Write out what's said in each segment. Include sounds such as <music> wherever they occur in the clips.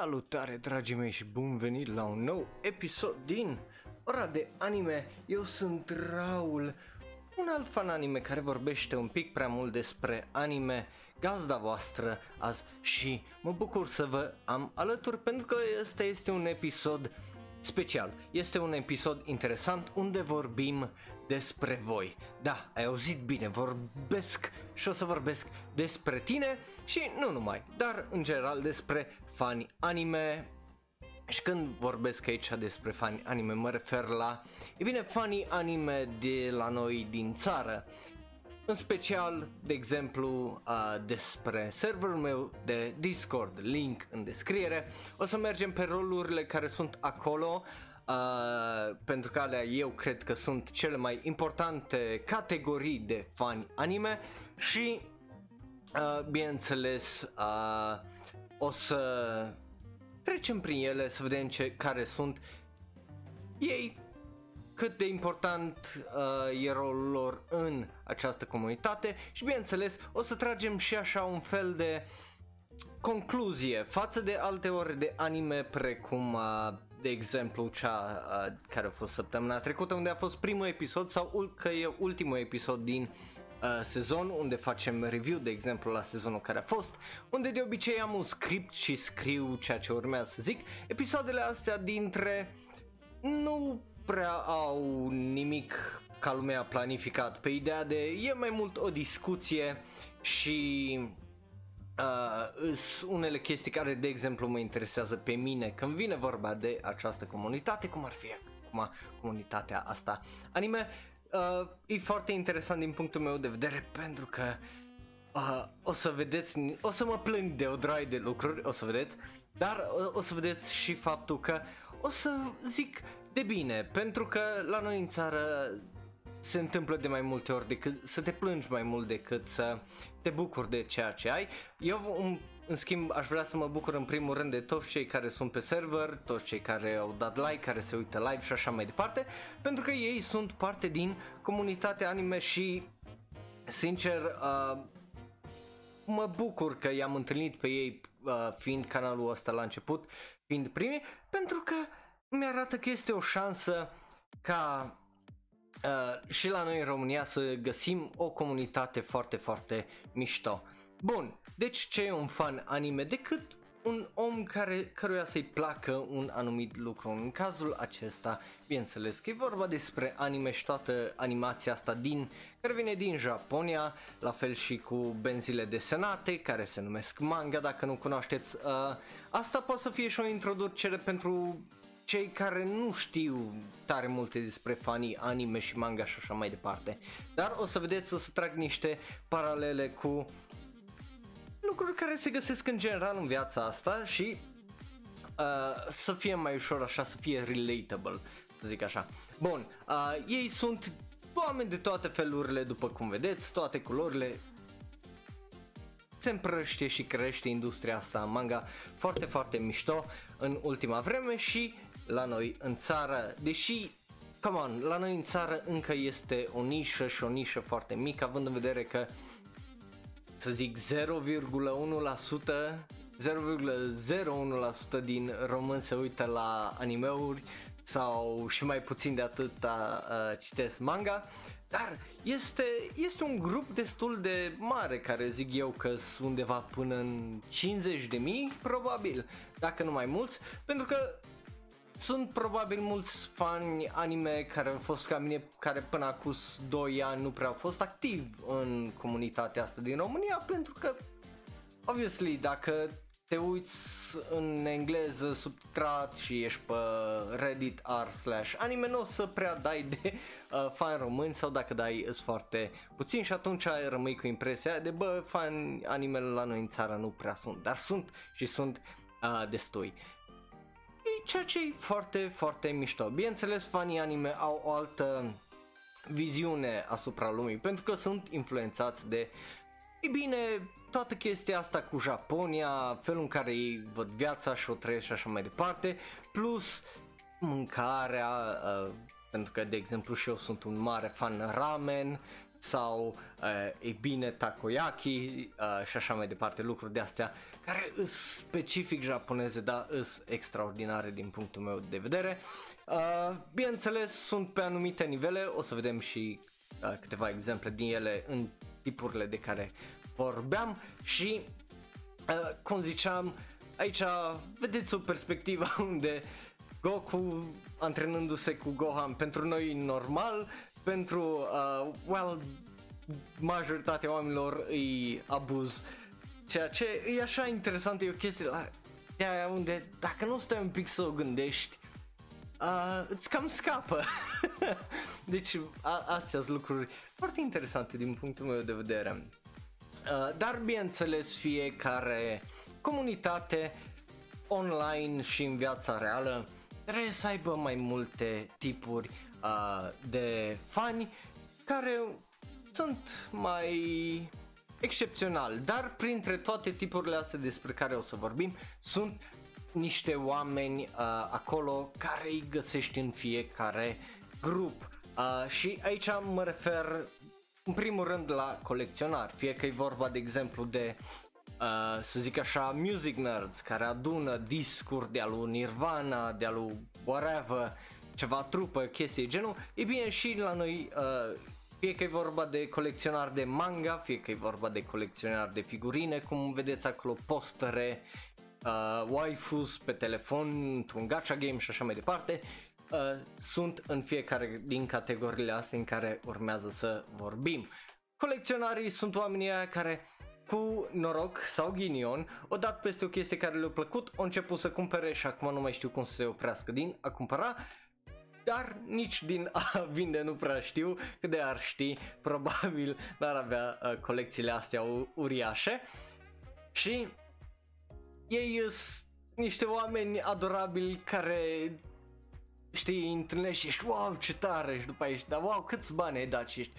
Salutare dragii mei și bun venit la un nou episod din Ora de Anime. Eu sunt Raul, un alt fan anime care vorbește un pic prea mult despre anime Gazda voastră azi și mă bucur să vă am alături pentru că este este un episod special. Este un episod interesant unde vorbim despre voi. Da, ai auzit bine, vorbesc și o să vorbesc despre tine și nu numai, dar în general despre fani anime. Și când vorbesc aici despre fani anime mă refer la, e bine, fanii anime de la noi din țară. În special, de exemplu, uh, despre serverul meu de Discord, link în descriere. O să mergem pe rolurile care sunt acolo, uh, pentru că alea eu cred că sunt cele mai importante categorii de fani anime. Și, uh, bineînțeles, uh, o să trecem prin ele să vedem ce, care sunt. Ei, cât de important uh, e rolul lor în această comunitate și bineînțeles o să tragem și așa un fel de concluzie față de alte ore de anime precum uh, de exemplu cea uh, care a fost săptămâna trecută unde a fost primul episod sau că e ultimul episod din uh, sezon unde facem review de exemplu la sezonul care a fost unde de obicei am un script și scriu ceea ce urmează să zic. Episoadele astea dintre nu prea au nimic ca lumea planificat. Pe ideea de e mai mult o discuție și uh, unele chestii care de exemplu mă interesează pe mine când vine vorba de această comunitate cum ar fi acum comunitatea asta anime uh, e foarte interesant din punctul meu de vedere pentru că uh, o să vedeți, o să mă plâng de o droaie de lucruri, o să vedeți, dar uh, o să vedeți și faptul că o să zic de bine, pentru că la noi în țară se întâmplă de mai multe ori decât să te plângi mai mult decât să te bucuri de ceea ce ai. Eu în schimb aș vrea să mă bucur în primul rând de toți cei care sunt pe server, toți cei care au dat like, care se uită live și așa mai departe, pentru că ei sunt parte din comunitatea anime și sincer uh, mă bucur că i-am întâlnit pe ei uh, fiind canalul ăsta la început, fiind primii, pentru că mi arată că este o șansă ca uh, și la noi în România să găsim o comunitate foarte, foarte mișto. Bun, deci ce e un fan anime decât un om care, căruia să-i placă un anumit lucru. În cazul acesta, bineînțeles că e vorba despre anime și toată animația asta din, care vine din Japonia, la fel și cu benzile desenate, care se numesc manga, dacă nu cunoașteți. Uh, asta poate să fie și o introducere pentru cei care nu știu tare multe despre fanii anime și manga și așa mai departe. Dar o să vedeți, o să trag niște paralele cu lucruri care se găsesc în general în viața asta și uh, să fie mai ușor așa, să fie relatable, să zic așa. Bun, uh, ei sunt oameni de toate felurile, după cum vedeți, toate culorile, se împrăște și crește industria asta manga foarte, foarte mișto în ultima vreme și la noi în țară, deși come on, la noi în țară încă este o nișă și o nișă foarte mică, având în vedere că să zic 0,1% 0,01% din români se uită la animeuri sau și mai puțin de atât uh, citesc manga, dar este, este un grup destul de mare care zic eu că sunt undeva până în 50 de mii, probabil, dacă nu mai mulți, pentru că sunt probabil mulți fani anime care au fost ca mine, care până acum 2 ani nu prea au fost activi în comunitatea asta din România, pentru că, obviously, dacă te uiți în engleză subtitrat și ești pe Reddit r slash anime, nu o să prea dai de <laughs> uh, fan români sau dacă dai îs foarte puțin și atunci rămâi cu impresia de bă, fan anime la noi în țară nu prea sunt, dar sunt și sunt uh, destui ceea ce e foarte, foarte mișto. Bineînțeles, fanii anime au o altă viziune asupra lumii, pentru că sunt influențați de E bine, toată chestia asta cu Japonia, felul în care ei văd viața și o trăiesc și așa mai departe, plus mâncarea, uh, pentru că, de exemplu, și eu sunt un mare fan ramen sau, uh, e bine, takoyaki uh, și așa mai departe, lucruri de astea care îs specific japoneze, dar îs extraordinare din punctul meu de vedere. Uh, bineînțeles, sunt pe anumite nivele, o să vedem și uh, câteva exemple din ele în tipurile de care vorbeam și, uh, cum ziceam, aici vedeți o perspectivă <laughs> unde Goku antrenându-se cu Gohan pentru noi normal, pentru, uh, well, majoritatea oamenilor îi abuz. Ceea ce e așa interesant, e o chestie de aia unde dacă nu stai un pic să o gândești, uh, îți cam scapă. <laughs> deci a- astea sunt lucruri foarte interesante din punctul meu de vedere. Uh, dar bineînțeles fiecare comunitate online și în viața reală trebuie să aibă mai multe tipuri uh, de fani care sunt mai excepțional, dar printre toate tipurile astea despre care o să vorbim sunt niște oameni uh, acolo care îi găsești în fiecare grup. Uh, și aici mă refer în primul rând la colecționari, fie că e vorba de exemplu de uh, să zic așa music nerds care adună discuri de-a lui Nirvana, de-a lui whatever, ceva trupă, chestii genul, e bine și la noi uh, fie că e vorba de colecționar de manga, fie că e vorba de colecționar de figurine, cum vedeți acolo postere, uh, waifus pe telefon, într-un gacha game și așa mai departe, uh, sunt în fiecare din categoriile astea în care urmează să vorbim. Colecționarii sunt oamenii aia care cu noroc sau ghinion, o dat peste o chestie care le-a plăcut, au început să cumpere și acum nu mai știu cum să se oprească din a cumpăra dar nici din a vinde nu prea știu, că de ar ști, probabil n-ar avea uh, colecțiile astea uriașe și ei sunt niște oameni adorabili care știi, întâlnești și ești wow ce tare și după aia ești, dar wow câți bani ai dat și ești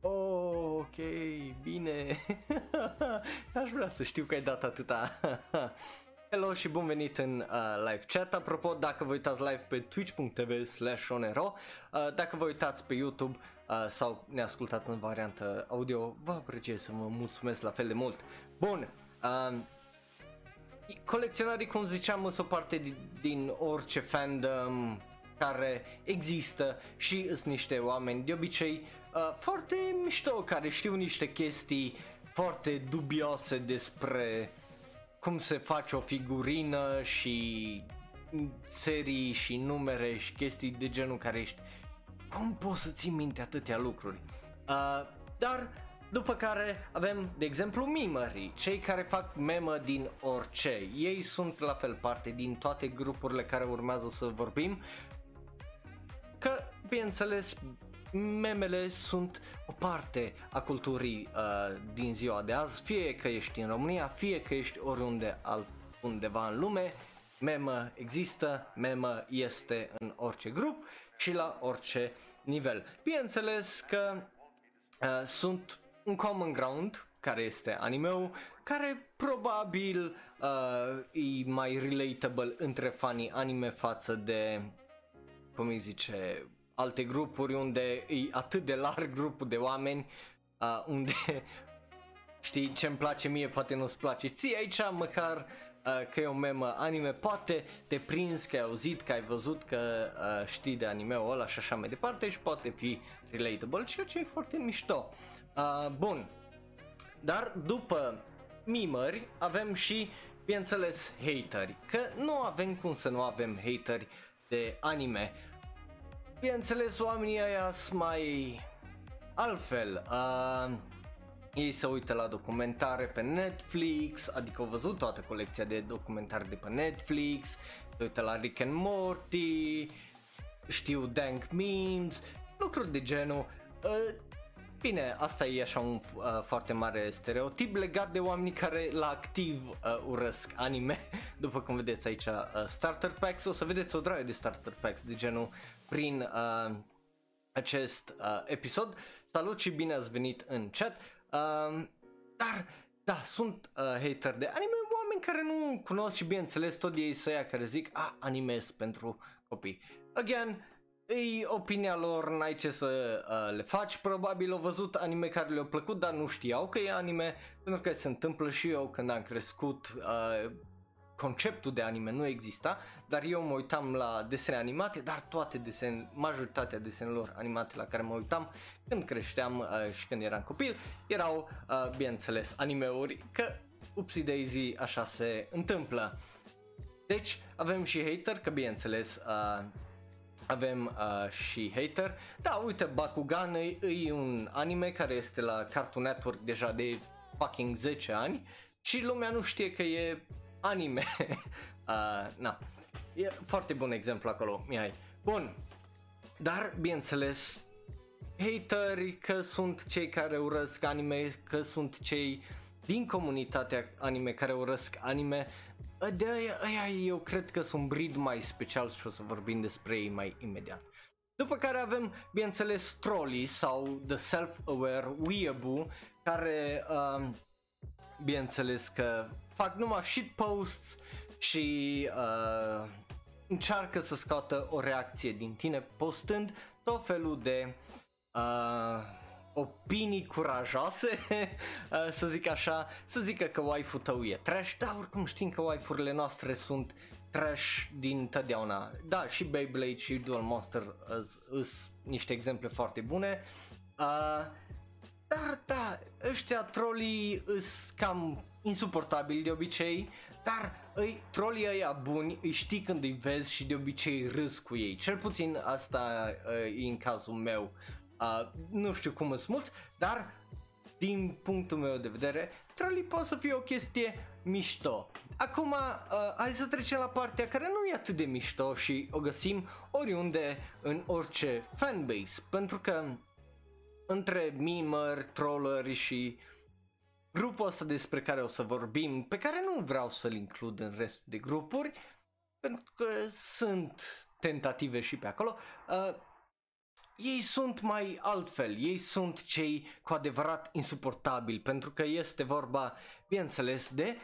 Oh, ok, bine. <laughs> Aș vrea să știu că ai dat atâta. <laughs> Hello și bun venit în uh, live chat. Apropo, dacă vă uitați live pe twitch.tv slash onero, uh, dacă vă uitați pe YouTube uh, sau ne ascultați în variantă audio, vă apreciez să vă mulțumesc la fel de mult. Bun, uh, colecționarii, cum ziceam, sunt o parte din, din orice fandom care există și sunt niște oameni de obicei uh, foarte mișto care știu niște chestii foarte dubioase despre cum se face o figurină și serii și numere și chestii de genul care ești cum poți să ții minte atâtea lucruri uh, dar după care avem, de exemplu, mimerii, cei care fac memă din orice. Ei sunt la fel parte din toate grupurile care urmează să vorbim. Că, bineînțeles, memele sunt o parte a culturii uh, din ziua de azi, fie că ești în România, fie că ești oriunde altundeva în lume, memă există, memă este în orice grup și la orice nivel. Bineînțeles că uh, sunt un common ground care este anime care probabil uh, e mai relatable între fanii anime față de, cum îi zice, alte grupuri unde e atât de larg grupul de oameni, uh, unde <laughs> știi ce îmi place mie, poate nu-ți place ție aici, măcar uh, că e o memă anime, poate te prinzi că ai auzit, că ai văzut, că uh, știi de anime-ul ăla și așa mai departe și poate fi relatable, ceea ce e foarte mișto. Uh, bun, dar după mimări avem și, bineînțeles, hateri, că nu avem cum să nu avem hateri de anime. Bineînțeles, oamenii ăia sunt mai altfel. Uh, ei se uită la documentare pe Netflix, adică au văzut toată colecția de documentare de pe Netflix, se uită la Rick and Morty, știu dank memes, lucruri de genul. Uh, Bine, asta e așa un uh, foarte mare stereotip legat de oamenii care la activ uh, urăsc anime. <laughs> După cum vedeți aici uh, starter packs, o să vedeți o draie de starter packs de genul prin uh, acest uh, episod. Salut și bine ați venit în chat. Uh, dar, da, sunt uh, hater de anime, oameni care nu cunosc și bineînțeles tot ei să ia care zic, a, ah, animes pentru copii. Again, e opinia lor, n-ai ce să uh, le faci, probabil au văzut anime care le-au plăcut, dar nu știau că e anime, pentru că se întâmplă și eu când am crescut, uh, conceptul de anime nu exista, dar eu mă uitam la desene animate, dar toate desene, majoritatea desenelor animate la care mă uitam când creșteam uh, și când eram copil, erau, uh, bineînțeles, animeuri, că upsi daisy așa se întâmplă. Deci avem și hater, că bineînțeles uh, avem uh, și hater. Da, uite, Bakugan e, e un anime care este la Cartoon Network deja de fucking 10 ani și lumea nu știe că e anime. uh, <laughs> na, e foarte bun exemplu acolo, Mihai. Bun, dar bineînțeles, hateri că sunt cei care urăsc anime, că sunt cei din comunitatea anime care urăsc anime, de aia, aia eu cred că sunt breed mai special și o să vorbim despre ei mai imediat. După care avem, bineînțeles, Trolli sau The Self-Aware Weeaboo, care, uh, bineînțeles că fac numai shitposts și uh, încearcă să scoată o reacție din tine postând tot felul de uh, opinii curajoase, <laughs> uh, să zic așa, să zică că waifu tău e trash, dar oricum știm că waifurile noastre sunt trash din totdeauna. Da, și Beyblade și Dual Monster sunt niște exemple foarte bune. Uh, dar da, ăștia trolii îs cam insuportabili de obicei, dar îi, trolii ăia buni îi știi când îi vezi și de obicei râs cu ei. Cel puțin asta uh, e în cazul meu. Uh, nu știu cum sunt mulți, dar din punctul meu de vedere, trolii pot să fie o chestie mișto. Acum, uh, hai să trecem la partea care nu e atât de mișto și o găsim oriunde în orice fanbase, pentru că între mimer, troller și grupul ăsta despre care o să vorbim, pe care nu vreau să-l includ în restul de grupuri, pentru că sunt tentative și pe acolo, uh, ei sunt mai altfel, ei sunt cei cu adevărat insuportabili, pentru că este vorba, bineînțeles, de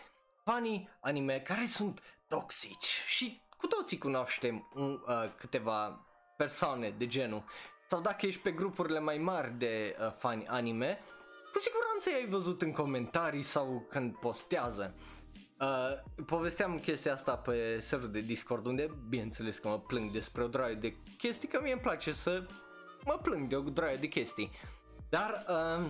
fanii anime care sunt toxici și cu toții cunoaștem uh, câteva persoane de genul. Sau dacă ești pe grupurile mai mari de uh, fani anime, cu siguranță ai văzut în comentarii sau când postează. Uh, povesteam chestia asta pe serverul de Discord unde, bineînțeles că mă plâng despre o draie de chestii, că mie îmi place să mă plâng de o draie de chestii. Dar, uh,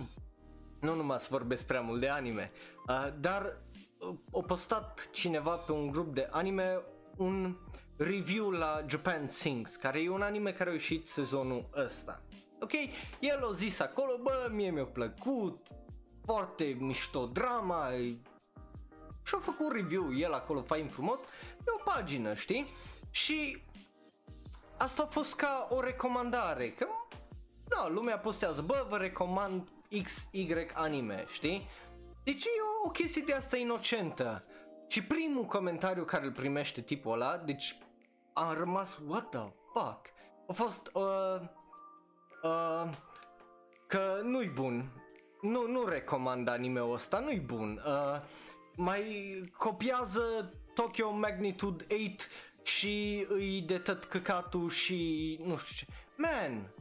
nu numai să vorbesc prea mult de anime, uh, dar uh, a postat cineva pe un grup de anime un review la Japan Sings, care e un anime care a ieșit sezonul ăsta. Ok? El a zis acolo, bă, mie mi-a plăcut, foarte mișto drama, și-a făcut review el acolo fain frumos pe o pagină, știi? Și asta a fost ca o recomandare, că da, lumea postează, bă, vă recomand XY anime, știi? Deci e o, o chestie de asta inocentă. Și primul comentariu care îl primește tipul ăla, deci am rămas, what the fuck? A fost, uh, uh, că nu-i bun. Nu, nu recomand anime-ul ăsta, nu-i bun. Uh, mai copiază Tokyo Magnitude 8 și îi de tot căcatul și nu știu ce. Man,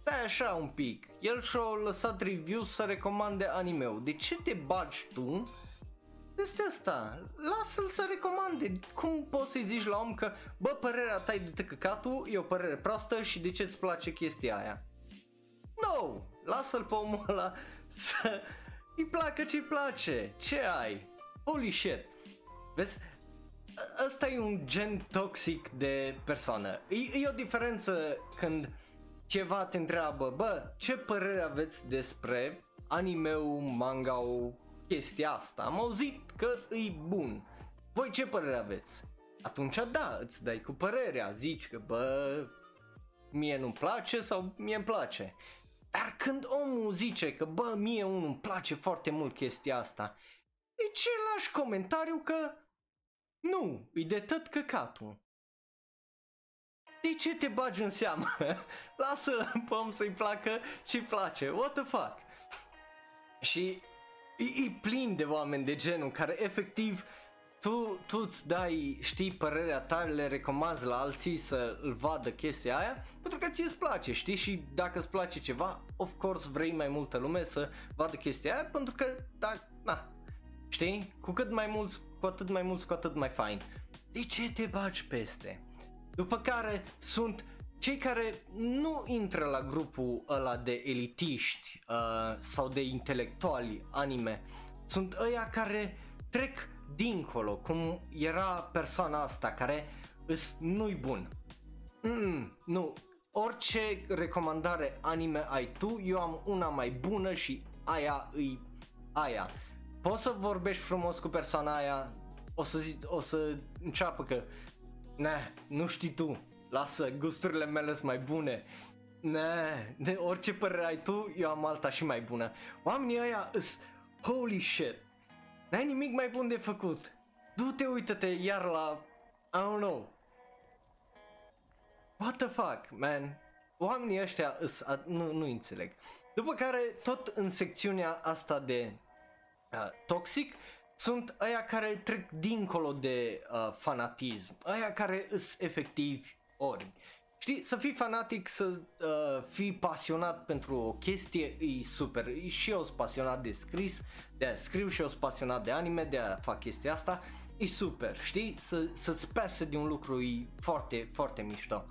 stai așa un pic. El și-a lăsat review să recomande anime-ul. De ce te bagi tu este asta, lasă-l să recomande. Cum poți să-i zici la om că, bă, părerea ta e de tăcăcatul, e o părere proastă și de ce îți place chestia aia? No, lasă-l pe omul ăla să îi placă ce-i place. Ce ai? Holy shit. Vezi? Ăsta e un gen toxic de persoană. E, e o diferență când ceva te întreabă, bă, ce părere aveți despre anime-ul, manga-ul, chestia asta, am auzit că e bun. Voi ce părere aveți? Atunci da, îți dai cu părerea, zici că bă, mie nu-mi place sau mie îmi place. Dar când omul zice că bă, mie unul îmi place foarte mult chestia asta, de ce lași comentariu că nu, e de tot căcatul? De ce te bagi în seamă? <laughs> Lasă pe om să-i placă ce-i place, what the fuck? Și e, e plin de oameni de genul care efectiv tu, tu îți dai, știi, părerea ta, le recomanzi la alții să îl vadă chestia aia, pentru că ție îți place, știi, și dacă îți place ceva, of course vrei mai multă lume să vadă chestia aia, pentru că, da, na, știi, cu cât mai mulți, cu atât mai mulți, cu atât mai fain. De ce te bagi peste? După care sunt cei care nu intră la grupul ăla de elitiști uh, sau de intelectuali anime, sunt ăia care trec dincolo, cum era persoana asta care îs nu-i bun. Mm, nu, orice recomandare anime ai tu, eu am una mai bună și aia îi aia. Poți să vorbești frumos cu persoana aia, o să, zi, o să înceapă că ne, nu știi tu, lasă, gusturile mele sunt mai bune. Ne, de orice părere ai tu, eu am alta și mai bună. Oamenii ăia îs, holy shit, N-ai nimic mai bun de făcut. Du-te, uită-te iar la... I don't know. What the fuck, man? Oamenii ăștia îs, a, nu, nu înțeleg. După care, tot în secțiunea asta de uh, toxic, sunt aia care trec dincolo de uh, fanatism, aia care îs efectiv ori. Știi, să fii fanatic, să uh, fii pasionat pentru o chestie, e super. Și eu sunt pasionat de scris, de a scriu și eu sunt pasionat de anime, de a fac chestia asta. E super, știi? Să, să-ți pese de un lucru e foarte, foarte mișto.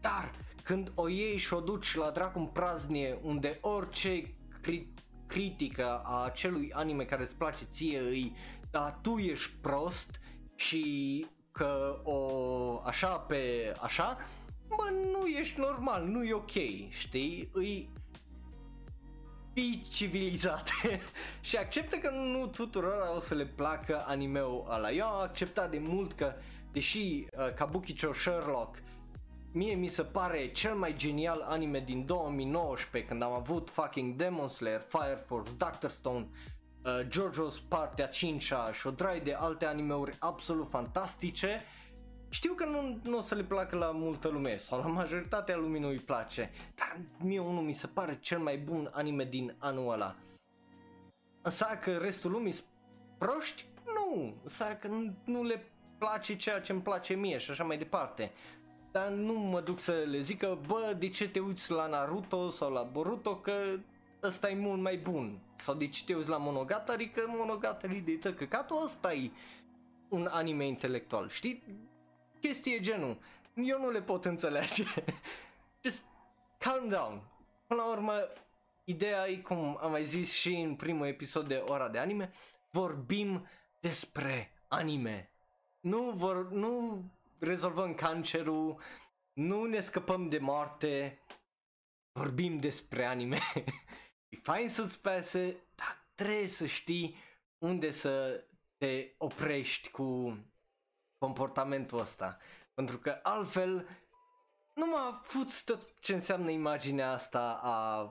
Dar când o iei și o duci la dracu în praznie, unde orice cri- critică a acelui anime care îți place ție îi, da, tu ești prost și că o așa pe așa, bă, nu ești normal, nu e ok, știi? Îi fii civilizat <laughs> și acceptă că nu tuturor o să le placă animeul ăla. Eu am acceptat de mult că, deși uh, Kabukicho Sherlock mie mi se pare cel mai genial anime din 2019 când am avut fucking Demon Slayer, Fire Force, Doctor Stone, uh, JoJo's partea 5-a și o draie de alte animeuri absolut fantastice știu că nu, nu o să le placă la multă lume sau la majoritatea lumii nu îi place, dar mie unul mi se pare cel mai bun anime din anul ăla. Însă că restul lumii sunt proști? Nu, însă că nu, nu le place ceea ce îmi place mie și așa mai departe. Dar nu mă duc să le zic că, bă, de ce te uiți la Naruto sau la Boruto, că ăsta e mult mai bun. Sau de ce te uiți la Monogatari, că Monogatari de tăcăcatul ăsta e un anime intelectual. Știi? Chestie genul. Eu nu le pot înțelege. <laughs> Just calm down. Până la urmă, ideea e, cum am mai zis și în primul episod de Ora de Anime, vorbim despre anime. Nu, vor, nu rezolvăm cancerul, nu ne scăpăm de moarte, vorbim despre anime. <laughs> e fain să-ți pese, dar trebuie să știi unde să te oprești cu comportamentul ăsta. Pentru că altfel nu mă fuți tot ce înseamnă imaginea asta a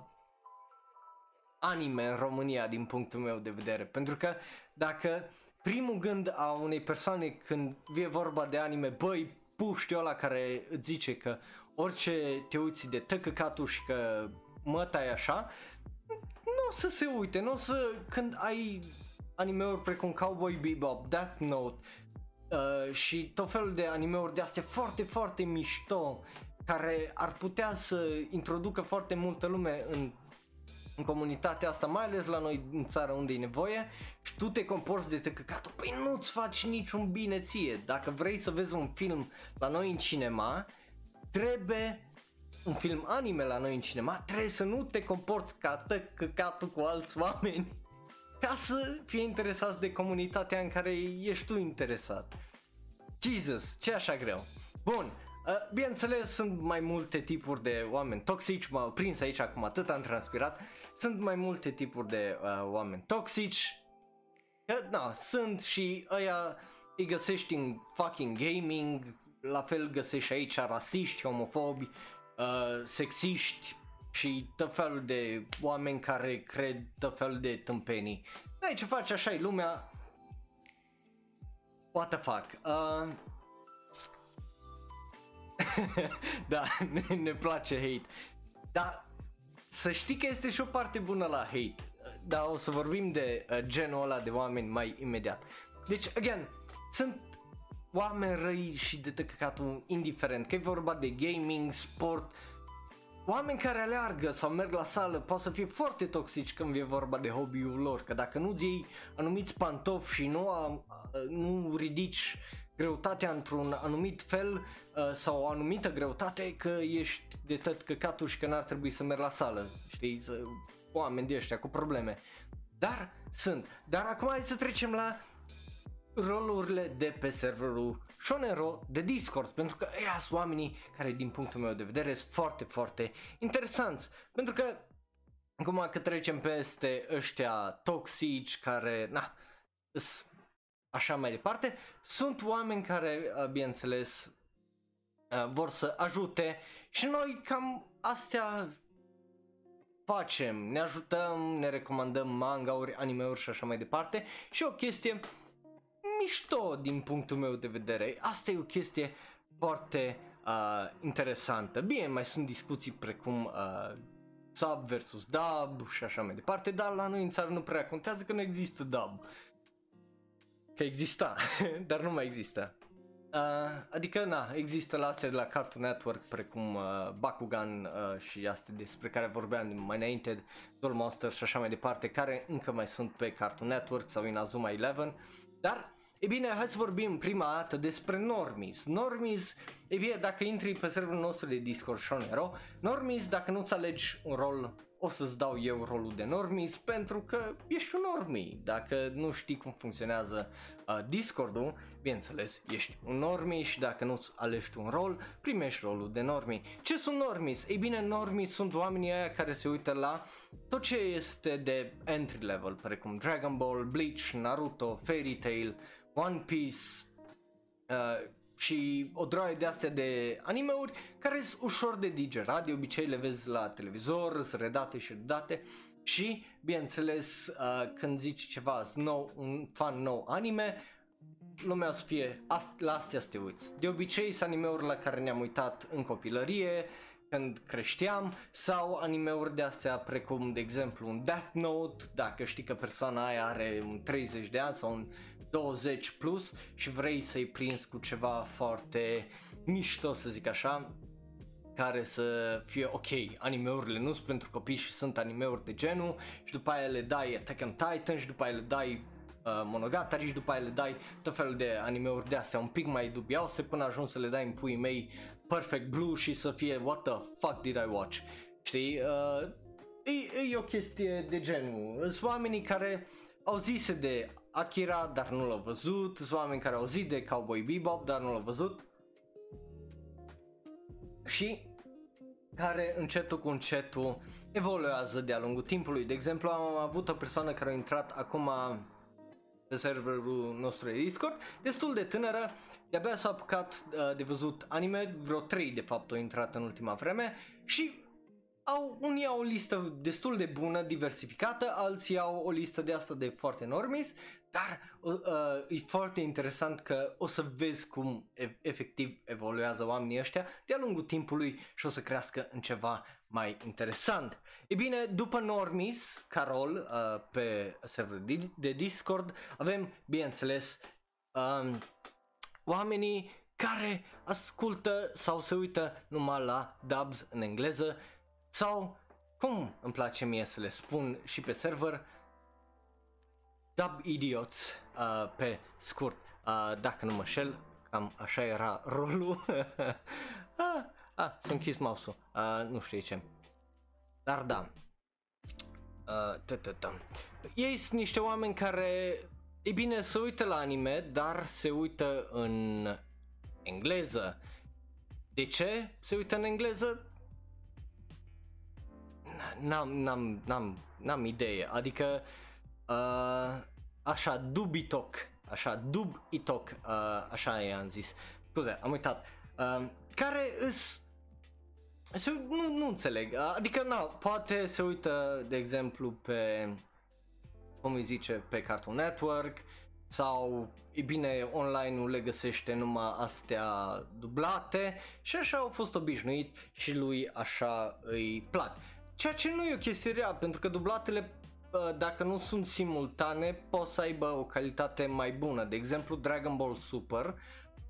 anime în România din punctul meu de vedere. Pentru că dacă primul gând a unei persoane când vie vorba de anime, băi, puști ăla care îți zice că orice te uiți de tăcăcatul și că mă tai așa, nu o să se uite, nu o să, când ai anime-uri precum Cowboy Bebop, Death Note, Uh, și tot felul de animeuri de astea foarte, foarte mișto care ar putea să introducă foarte multă lume în, în comunitatea asta, mai ales la noi în țară unde e nevoie. Și tu te comporți de tăcăcatul, păi nu-ți faci niciun bine ție. Dacă vrei să vezi un film la noi în cinema, trebuie un film anime la noi în cinema, trebuie să nu te comporți ca tăcăcatul cu alți oameni ca să fie interesați de comunitatea în care ești tu interesat. Jesus, ce așa greu. Bun, uh, bineînțeles sunt mai multe tipuri de oameni toxici, m-au prins aici acum atât am transpirat, sunt mai multe tipuri de uh, oameni toxici, uh, da, sunt și ăia îi găsești în fucking gaming, la fel găsești aici rasiști, homofobi, uh, sexiști, și tot felul de oameni care cred tot felul de tâmpenii. Dai ce faci așa e lumea. What the fuck? Uh... <laughs> da, ne, ne place hate. Dar să știi că este și o parte bună la hate. Da, o să vorbim de uh, genul ăla de oameni mai imediat. Deci, again, sunt oameni răi și de tăcăcatul indiferent, că e vorba de gaming, sport, oameni care aleargă sau merg la sală pot să fie foarte toxici când e vorba de hobby-ul lor, că dacă nu-ți iei anumiți pantofi și nu, am, nu ridici greutatea într-un anumit fel uh, sau o anumită greutate că ești de tot căcatul și că n-ar trebui să mergi la sală, știi, să, oameni de ăștia cu probleme. Dar sunt. Dar acum hai să trecem la rolurile de pe serverul Shonero de Discord, pentru că ăia sunt oamenii care din punctul meu de vedere sunt foarte, foarte interesanți, pentru că acum că trecem peste ăștia toxici care, na, așa mai departe, sunt oameni care, uh, bineînțeles, uh, vor să ajute și noi cam astea facem, ne ajutăm, ne recomandăm mangauri, animeuri și așa mai departe. Și o chestie mișto din punctul meu de vedere. Asta e o chestie foarte uh, interesantă. Bine, mai sunt discuții precum uh, sub versus dub și așa mai departe, dar la noi în țară nu prea contează că nu există dub. Că exista, <laughs> dar nu mai există. Uh, adică, na, există la astea de la Cartoon Network, precum uh, Bakugan uh, și astea despre care vorbeam mai înainte, Doll Monster și așa mai departe, care încă mai sunt pe Cartoon Network sau în Azuma 11, dar E bine, hai să vorbim prima dată despre Normis. Normis, e bine, dacă intri pe serverul nostru de Discord Shonero, Normis, dacă nu-ți alegi un rol, o să-ți dau eu rolul de Normis pentru că ești un normie. Dacă nu știi cum funcționează uh, Discord-ul, bineînțeles, ești un normie și dacă nu-ți alegi un rol, primești rolul de normie. Ce sunt normis? Ei bine, normis sunt oamenii aia care se uită la tot ce este de entry level, precum Dragon Ball, Bleach, Naruto, Fairy Tail, one Piece uh, și o droaie de astea de animeuri care sunt ușor de digerat, de obicei le vezi la televizor, sunt redate și redate și, bineînțeles, uh, când zici ceva nou, un fan nou anime, lumea o să fie, ast- la astea să te uiți. De obicei sunt animeuri la care ne-am uitat în copilărie, când creșteam sau animeuri de astea precum de exemplu un Death Note, dacă știi că persoana aia are un 30 de ani sau un 20 plus și vrei să-i prinzi cu ceva foarte mișto să zic așa, care să fie ok, animeurile nu sunt pentru copii și sunt animeuri de genul și după aia le dai Attack on Titan și după aia le dai uh, Monogatari și după aia le dai tot felul de animeuri de astea un pic mai dubioase până ajung să le dai în puii mei Perfect Blue și să fie what the fuck did I watch, știi? Uh, e, e o chestie de genul, sunt oamenii care au zise de Akira, dar nu l-au văzut, sunt oameni care au zis de Cowboy Bebop, dar nu l-au văzut. Și care încetul cu încetul evoluează de-a lungul timpului. De exemplu, am avut o persoană care a intrat acum pe serverul nostru de Discord, destul de tânără, de-abia s-a apucat uh, de văzut anime, vreo 3 de fapt au intrat în ultima vreme și au, unii au o listă destul de bună, diversificată, alții au o listă de asta de foarte normis, dar uh, uh, e foarte interesant că o să vezi cum e- efectiv evoluează oamenii ăștia de-a lungul timpului și o să crească în ceva mai interesant. E bine, după Normis, Carol, uh, pe serverul de Discord, avem, bineînțeles, um, oamenii care ascultă sau se uită numai la dubs în engleză sau, cum îmi place mie să le spun și pe server, dub idiots uh, pe scurt, uh, dacă nu mă șel, cam așa era rolul. <laughs> ah, ah, s-a închis mouse-ul, uh, nu știu ce. Dar da, uh, ei sunt niște oameni care, e bine, se uită la anime, dar se uită în engleză. De ce se uită în engleză? N-am, n-am, n-am, n-am idee, adică uh, așa, dubitoc, așa, dubitoc, uh, așa i-am zis, scuze, am uitat, uh, care îs se, nu, nu înțeleg, adică na, poate se uită de exemplu pe, cum îi zice, pe Cartoon Network sau, e bine, online-ul le găsește numai astea dublate și așa au fost obișnuit și lui așa îi plac. Ceea ce nu e o chestie rea, pentru că dublatele uh, dacă nu sunt simultane, pot să aibă o calitate mai bună. De exemplu, Dragon Ball Super,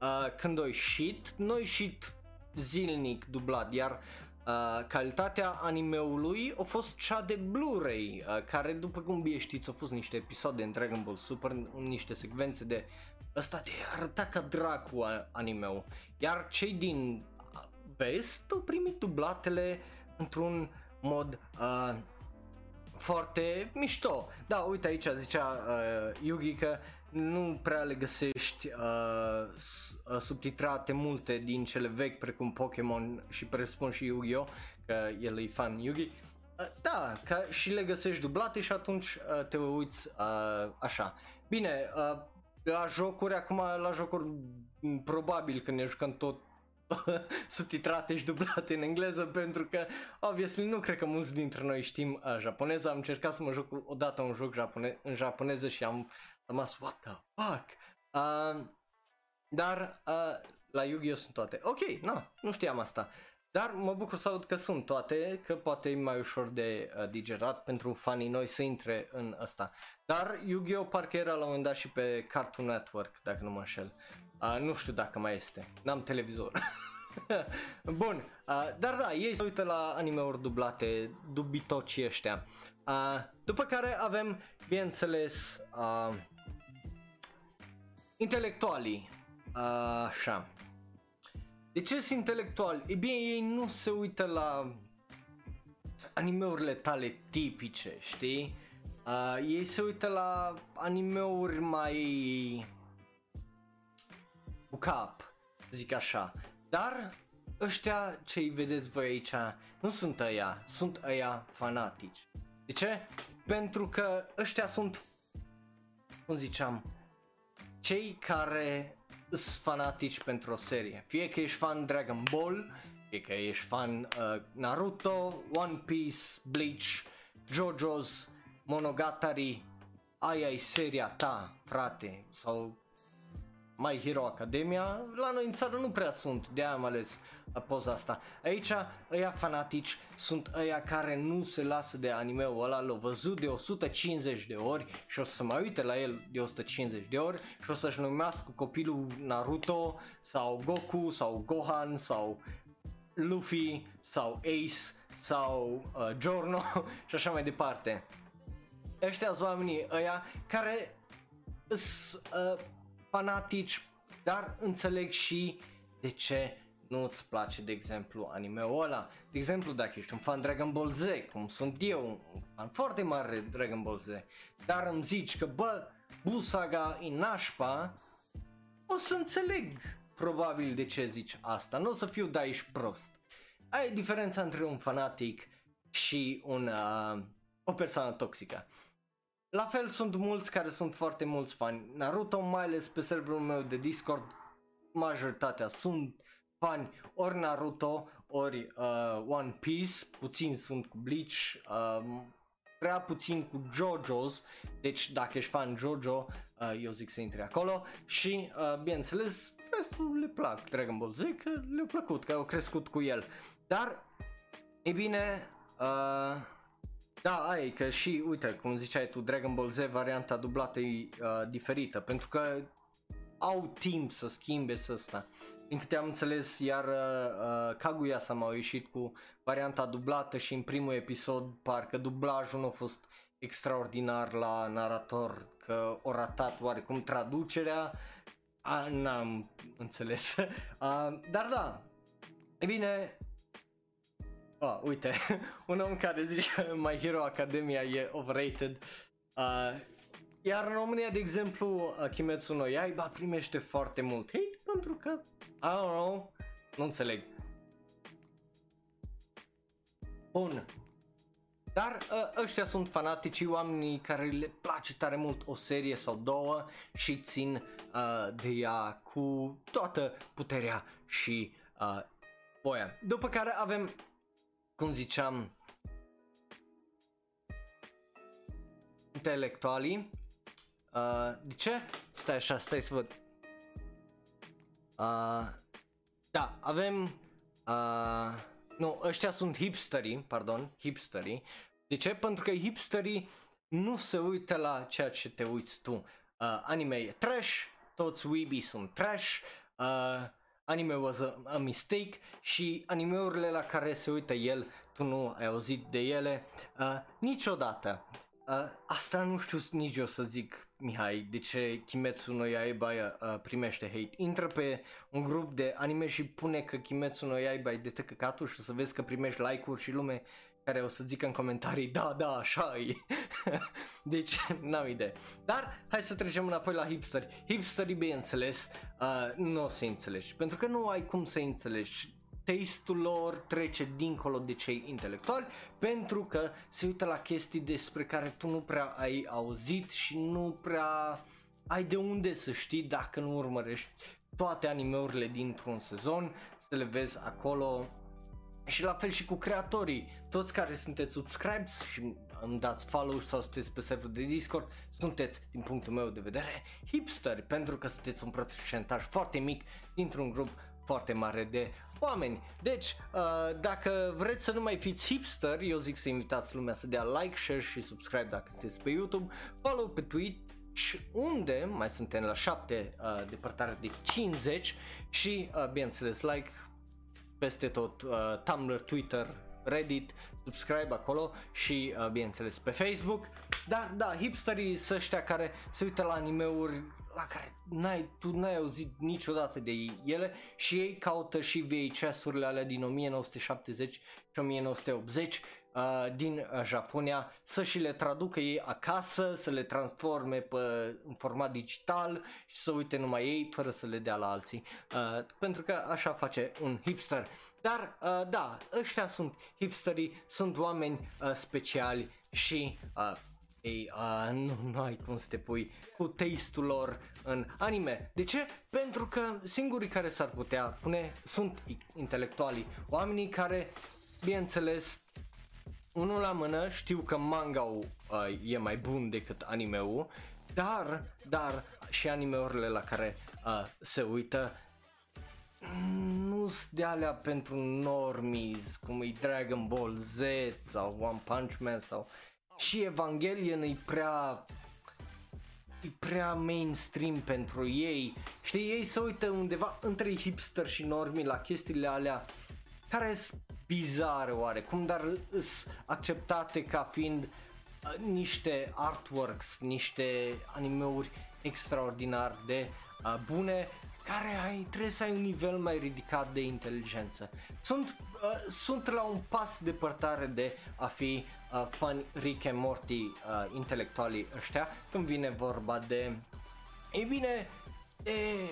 uh, când o ieșit, nu a ieșit zilnic dublat, iar uh, calitatea animeului a fost cea de Blu-ray, uh, care după cum bine știți au fost niște episoade în Dragon Ball Super, niște secvențe de ăsta de arăta ca dracu animeul. Iar cei din vest au primit dublatele într-un mod uh, foarte mișto. Da, uite aici zicea uh, Yugi că nu prea le găsești uh, uh, subtitrate multe din cele vechi precum Pokémon și presupun și Yu-Gi-Oh! că el e fan Yugi. Uh, da, ca și le găsești dublate și atunci uh, te uiți uh, așa. Bine, uh, la jocuri, acum la jocuri probabil că ne jucăm tot <laughs> subtitrate și dublate în engleză pentru că, obviously, nu cred că mulți dintre noi știm uh, japoneză. Am încercat să mă joc odată un joc japone- în japoneză și am rămas, what the fuck? Uh, dar uh, la Yu-Gi-Oh! sunt toate. Ok, na, nu știam asta. Dar mă bucur să aud că sunt toate, că poate e mai ușor de uh, digerat pentru fanii noi să intre în asta. Dar Yu-Gi-Oh! parcă era la un moment dat și pe Cartoon Network, dacă nu mă înșel. Uh, nu știu dacă mai este, n-am televizor. <laughs> Bun, uh, dar da, ei se uită la anime-uri dublate, dubitocii ăștia. Uh, după care avem, bineînțeles, uh, intelectualii. Uh, așa. De ce sunt intelectuali? E bine, ei nu se uită la animeurile tale tipice, știi? Uh, ei se uită la animeuri mai cu cap, zic așa. Dar ăștia ce îi vedeți voi aici nu sunt ăia, sunt ăia fanatici. De ce? Pentru că ăștia sunt, cum ziceam, cei care sunt fanatici pentru o serie. Fie că ești fan Dragon Ball, fie că ești fan uh, Naruto, One Piece, Bleach, JoJo's, Monogatari, aia e seria ta, frate, sau My Hero Academia, la noi în țară nu prea sunt, de am ales poza asta. Aici, ăia fanatici sunt ăia care nu se lasă de anime-ul ăla, l-au văzut de 150 de ori și o să mai uite la el de 150 de ori și o să-și numească copilul Naruto sau Goku sau Gohan sau Luffy sau Ace sau uh, Giorno <laughs> și așa mai departe. Ăștia sunt oamenii ăia care sunt uh, fanatici, dar înțeleg și de ce nu îți place, de exemplu, anime-ul ăla. De exemplu, dacă ești un fan Dragon Ball Z, cum sunt eu, un fan foarte mare Dragon Ball Z, dar îmi zici că, bă, Busaga e nașpa, o să înțeleg probabil de ce zici asta. Nu o să fiu, da, ești prost. Ai diferența între un fanatic și un, uh, o persoană toxică. La fel sunt mulți care sunt foarte mulți fani. Naruto, mai ales pe serverul meu de Discord, majoritatea sunt fani ori Naruto, ori uh, One Piece, puțin sunt cu Bleach, uh, prea puțin cu JoJo's, deci dacă ești fan JoJo, uh, eu zic să intri acolo și, uh, bineînțeles, restul le plac Dragon Ball Z, că le-a plăcut, că au crescut cu el. Dar, e bine, uh, da, ai, că și, uite, cum ziceai tu, Dragon Ball Z, varianta dublată e uh, diferită, pentru că au timp să schimbe să asta. Din câte am înțeles, iar uh, Kaguya s-a mai ieșit cu varianta dublată și în primul episod parcă dublajul nu a fost extraordinar la narator, că o ratat oarecum traducerea, a, n-am înțeles. <laughs> uh, dar da, e bine, Ah, uite, <laughs> un om care zice My Hero Academia e overrated. Uh, iar în România, de exemplu, uh, Kimetsu no Yaiba primește foarte mult hate pentru că, I don't know, nu înțeleg. Bun. Dar uh, ăștia sunt fanaticii, oamenii care le place tare mult o serie sau două și țin uh, de ea cu toată puterea și uh, voia. După care avem cum ziceam, intelectualii. Uh, de ce? Stai așa, stai să văd. Uh, da, avem... Uh, nu, ăștia sunt hipsterii, pardon, hipsterii. De ce? Pentru că hipsterii nu se uită la ceea ce te uiți tu. Uh, anime e trash, toți weeby sunt trash, uh, anime was a, a mistake și animeurile la care se uită el, tu nu ai auzit de ele uh, niciodată. Uh, asta nu știu nici eu să zic, Mihai, de ce Kimetsu no Yaiba uh, primește hate. Intră pe un grup de anime și pune că Kimetsu no Yaiba e de tăcăcatul și o să vezi că primești like-uri și lume care o să zică în comentarii, da, da, așa e. <laughs> deci, n-am idee. Dar, hai să trecem înapoi la hipsteri. Hipsterii, bineînțeles, uh, nu o să înțelegi, pentru că nu ai cum să înțelegi taste-ul lor trece dincolo de cei intelectuali pentru că se uită la chestii despre care tu nu prea ai auzit și nu prea ai de unde să știi dacă nu urmărești toate animeurile dintr-un sezon, să le vezi acolo și la fel și cu creatorii, toți care sunteți subscribes și îmi dați follow sau sunteți pe serverul de Discord, sunteți, din punctul meu de vedere, hipsteri, pentru că sunteți un procentaj foarte mic dintr-un grup foarte mare de oameni. Deci, uh, dacă vreți să nu mai fiți hipster, eu zic să invitați lumea să dea like, share și subscribe dacă sunteți pe YouTube, follow pe Twitch, unde mai suntem la 7 uh, depărtare de 50 și, uh, bineînțeles, like peste tot, uh, Tumblr, Twitter, Reddit, subscribe acolo și, uh, bineînțeles, pe Facebook. Dar, da, hipsterii sunt ăștia care se uită la animeuri la care n-ai, tu n-ai auzit niciodată de ele și ei caută și VHS-urile alea din 1970 și 1980 uh, din uh, Japonia să și le traducă ei acasă, să le transforme pe, în format digital și să uite numai ei fără să le dea la alții. Uh, pentru că așa face un hipster. Dar uh, da, ăștia sunt hipsterii, sunt oameni uh, speciali și uh, ei, uh, nu, nu ai cum să te pui cu taste-ul lor în anime. De ce? Pentru că singurii care s-ar putea pune sunt intelectualii, oamenii care, bineînțeles, unul la mână știu că manga-ul uh, e mai bun decât anime-ul, dar, dar și anime-urile la care uh, se uită nu sunt de alea pentru normies, cum e Dragon Ball Z sau One Punch Man sau și Evangelion e prea e prea mainstream pentru ei. Știi, ei se uită undeva între hipster și normi la chestiile alea care sunt bizare oarecum, dar sunt acceptate ca fiind uh, niște artworks, niște animeuri extraordinar de uh, bune care ai, trebuie să ai un nivel mai ridicat de inteligență. Sunt, uh, sunt la un pas depărtare de a fi uh, fan Rick and Morty uh, intelectualii ăștia când vine vorba de, ei bine, de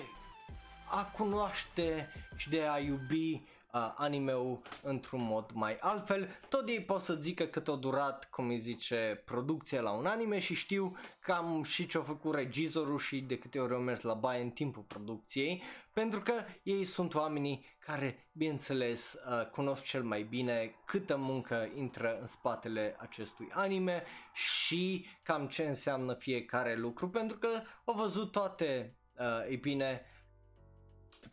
a cunoaște și de a iubi uh, anime-ul într-un mod mai altfel. Tot ei pot să zică cât o durat, cum îi zice, producția la un anime și știu cam și ce-a făcut regizorul și de câte ori au mers la baie în timpul producției, pentru că ei sunt oamenii care, bineînțeles, uh, cunosc cel mai bine câtă muncă intră în spatele acestui anime și cam ce înseamnă fiecare lucru, pentru că au văzut toate, uh, ei bine,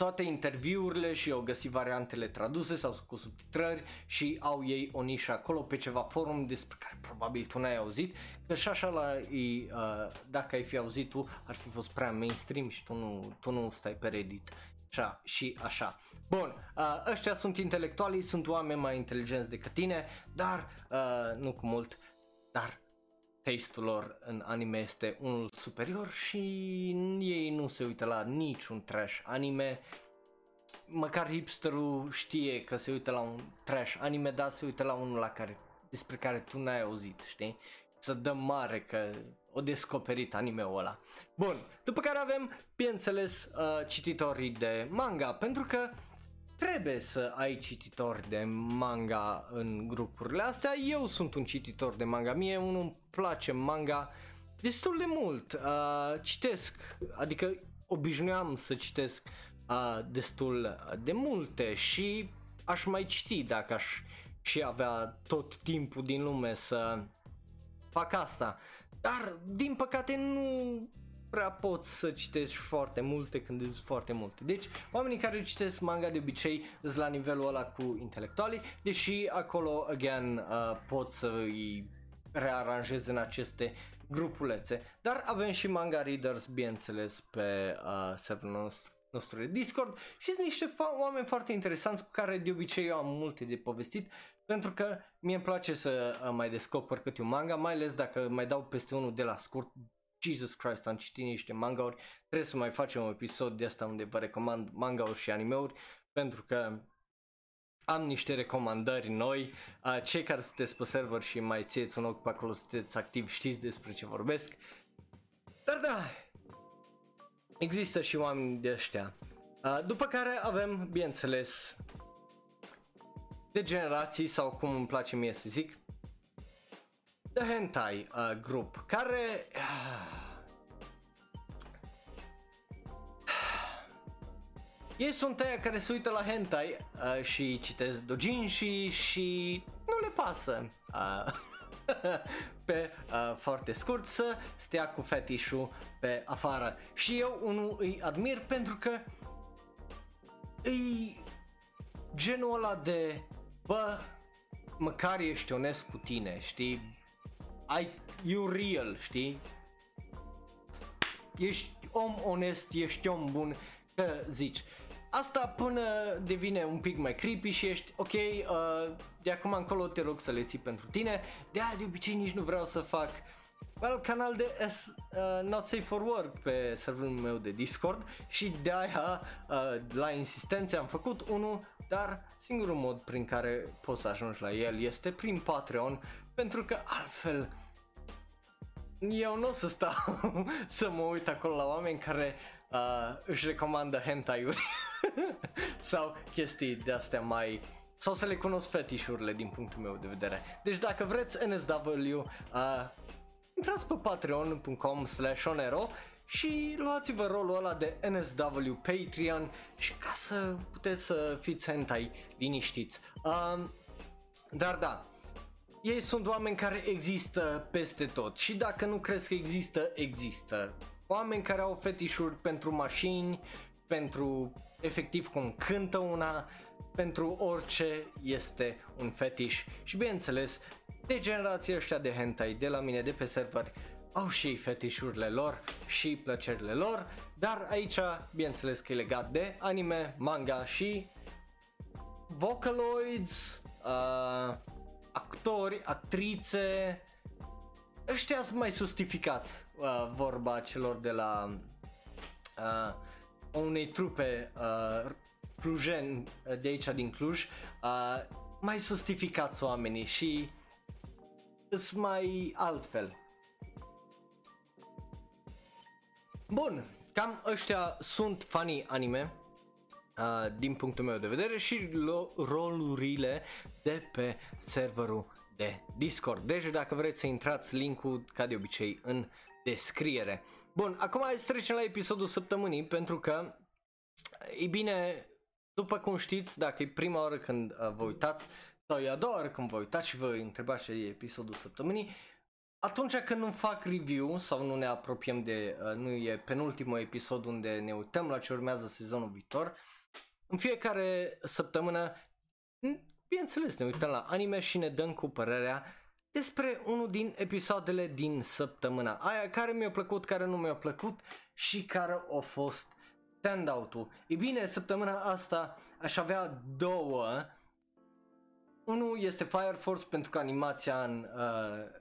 toate interviurile și au găsit variantele traduse sau cu subtitrări și au ei o nișă acolo pe ceva forum despre care probabil tu n-ai auzit, că și așa la, uh, dacă ai fi auzit tu ar fi fost prea mainstream și tu nu, tu nu stai pe Reddit. Așa, și așa. Bun, uh, ăștia sunt intelectualii, sunt oameni mai inteligenți decât tine, dar uh, nu cu mult, dar taste-ul lor în anime este unul superior și ei nu se uită la niciun trash anime. Măcar hipsterul știe că se uită la un trash anime, dar se uită la unul la care, despre care tu n-ai auzit, știi? Să dăm mare că o descoperit anime-ul ăla. Bun, după care avem, bineînțeles, uh, cititorii de manga, pentru că trebuie să ai cititori de manga în grupurile astea. Eu sunt un cititor de manga, mie unul îmi place manga destul de mult. Uh, citesc, adică obișnuiam să citesc uh, destul de multe și aș mai citi dacă aș și avea tot timpul din lume să fac asta. Dar, din păcate, nu prea poți să citești foarte multe când îți foarte multe. Deci, oamenii care citesc manga de obicei sunt la nivelul ăla cu intelectualii, deși acolo, again, uh, pot să îi rearanjeze în aceste grupulețe. Dar avem și manga readers, bineînțeles, pe uh, serverul nostru nostru de Discord și sunt niște fa- oameni foarte interesanți cu care de obicei eu am multe de povestit pentru că mie îmi place să uh, mai descoper câte un manga, mai ales dacă mai dau peste unul de la scurt. Jesus Christ, am citit niște mangauri, trebuie să mai facem un episod de asta unde vă recomand mangauri și animeuri pentru că am niște recomandări noi. Uh, cei care sunteți pe server și mai țieți un ochi pe acolo, sunteți activi, știți despre ce vorbesc. Dar da, există și oameni de ăștia. Uh, după care avem, bineînțeles, de generații sau cum îmi place mie să zic, The Hentai uh, Group, care... Uh, ei sunt aia care se uită la hentai uh, și citesc dojinshi și nu le pasă. Uh, <laughs> pe uh, foarte scurt să stea cu fetișul pe afară. Și eu unul îi admir pentru că îi genul ăla de bă, măcar ești onest cu tine, știi? Ai, you real, știi? Ești om onest, ești om bun, că zici. Asta până devine un pic mai creepy și ești ok, uh, de acum încolo te rog să le ții pentru tine. De aia de obicei nici nu vreau să fac well, canal de S, uh, Not Safe for Work pe serverul meu de Discord și de aia uh, la insistențe am făcut unul, dar singurul mod prin care poți să ajungi la el este prin Patreon pentru că altfel eu nu o să stau <laughs> să mă uit acolo la oameni care uh, își recomandă hentai-uri <laughs> sau chestii de astea mai sau să le cunosc fetișurile din punctul meu de vedere. Deci dacă vreți NSW, uh, intrați pe patreon.com slash onero și luați-vă rolul ăla de NSW Patreon și ca să puteți să fiți hentai liniștiți. Uh, dar da, ei sunt oameni care există peste tot și dacă nu crezi că există, există. Oameni care au fetișuri pentru mașini, pentru efectiv cum cântă una, pentru orice este un fetiș și bineînțeles de generația ăștia de hentai de la mine de pe server au și fetișurile lor și plăcerile lor, dar aici bineînțeles că e legat de anime, manga și vocaloids, uh, actori, actrițe, ăștia sunt mai justificați uh, vorba celor de la uh, unei trupe uh, clujen uh, de aici din Cluj, uh, mai justificați oamenii și sunt mai altfel. Bun, cam ăștia sunt fanii anime uh, din punctul meu de vedere și lo- rolurile de pe serverul de Discord. Deci dacă vreți să intrați linkul ca de obicei în descriere. Bun, acum hai să trecem la episodul săptămânii pentru că, e bine, după cum știți, dacă e prima oară când uh, vă uitați sau e a doua oară când vă uitați și vă întrebați ce e episodul săptămânii, atunci când nu fac review sau nu ne apropiem de, uh, nu e penultimul episod unde ne uităm la ce urmează sezonul viitor, în fiecare săptămână, bineînțeles, ne uităm la anime și ne dăm cu părerea despre unul din episoadele din săptămâna aia, care mi-a plăcut, care nu mi-a plăcut și care a fost standout-ul. E bine, săptămâna asta aș avea două. Unul este Fire Force pentru că animația în, uh,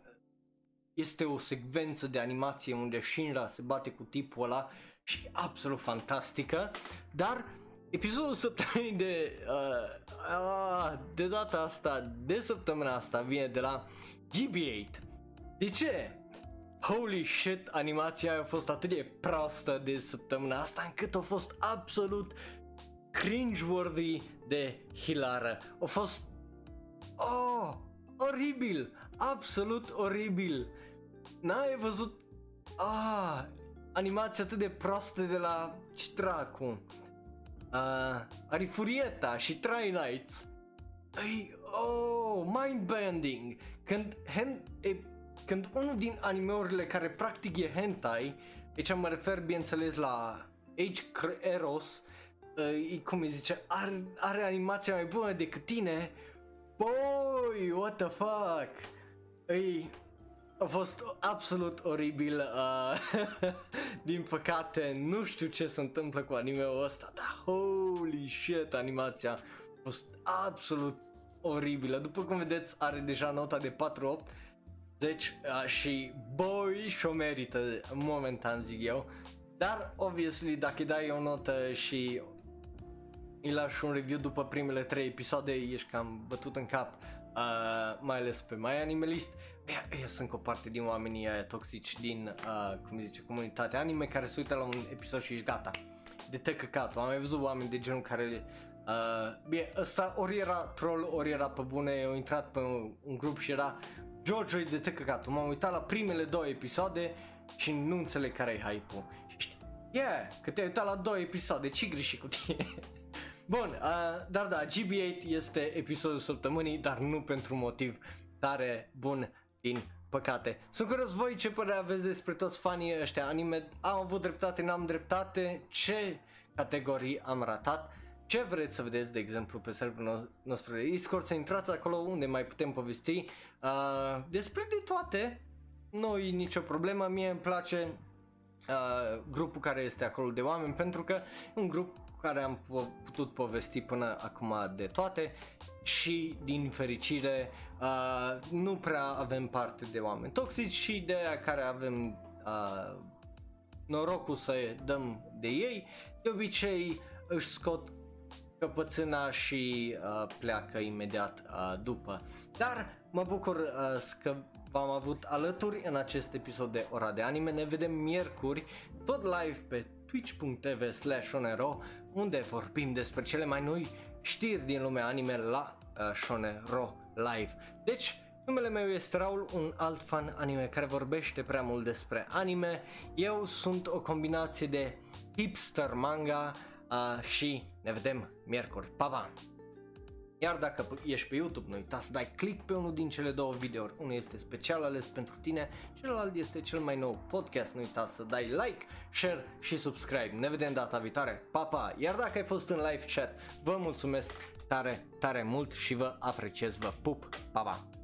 este o secvență de animație unde Shinra se bate cu tipul ăla și absolut fantastică, dar episodul săptămânii de, uh, uh, de data asta, de săptămâna asta, vine de la GB8. De ce? Holy shit, animația a fost atât de proastă de săptămâna asta încât a fost absolut cringeworthy de hilară. A fost... Oh, oribil, absolut oribil. N-ai văzut... Ah, animația atât de proastă de la... Ce dracu? Uh, Arifurieta și Try Nights. Ei, oh, mind-bending. Când, hen, e, când unul din animeurile care practic e hentai, aici mă refer bineînțeles la Age Eros, e, cum îi zice, are, are animația mai bună decât tine, boy, what the fuck, ei, a fost absolut oribil, uh, <laughs> din păcate nu știu ce se întâmplă cu anime-ul ăsta, dar holy shit, animația a fost absolut oribilă, după cum vedeți are deja nota de 4.8, deci uh, și boy și-o merită momentan zic eu, dar obviously dacă îi dai o notă și îi lași un review după primele 3 episoade ești cam bătut în cap, uh, mai ales pe My Animalist, eu sunt o parte din oamenii aia toxici din, uh, cum zice, comunitatea anime care se uită la un episod și ești gata. De te căcatul. Am mai văzut oameni de genul care Uh, bine, ăsta ori era troll, ori era pe bune, eu intrat pe un, un grup și era Jojo de te căcatul. M-am uitat la primele două episoade și nu înțeleg care e hype-ul. Și yeah, că te-ai uitat la două episoade, ce greși cu tine? <laughs> Bun, uh, dar da, GB8 este episodul săptămânii, dar nu pentru motiv tare bun din păcate. Sunt curios voi ce părere aveți despre toți fanii ăștia anime. Am avut dreptate, n-am dreptate, ce categorii am ratat. Ce vreți să vedeți, de exemplu, pe serverul nostru de Discord, să intrați acolo unde mai putem povesti uh, despre de toate. Nu e nicio problemă, mie îmi place uh, grupul care este acolo de oameni pentru că e un grup care am putut povesti până acum de toate și din fericire uh, nu prea avem parte de oameni toxici și de aia care avem uh, norocul să dăm de ei, de obicei își scot căpățâna și uh, pleacă imediat uh, după. Dar mă bucur uh, că v-am avut alături în acest episod de Ora de Anime. Ne vedem miercuri, tot live pe twitch.tv slash onero, unde vorbim despre cele mai noi știri din lumea anime la uh, Shonero Live. Deci, numele meu este Raul, un alt fan anime care vorbește prea mult despre anime. Eu sunt o combinație de hipster manga uh, și ne vedem miercuri. Pa, pa! Iar dacă ești pe YouTube, nu uita să dai click pe unul din cele două videouri. Unul este special ales pentru tine, celălalt este cel mai nou podcast. Nu uita să dai like, share și subscribe. Ne vedem data viitoare. Pa, pa! Iar dacă ai fost în live chat, vă mulțumesc tare, tare mult și vă apreciez, vă pup. Pa, pa!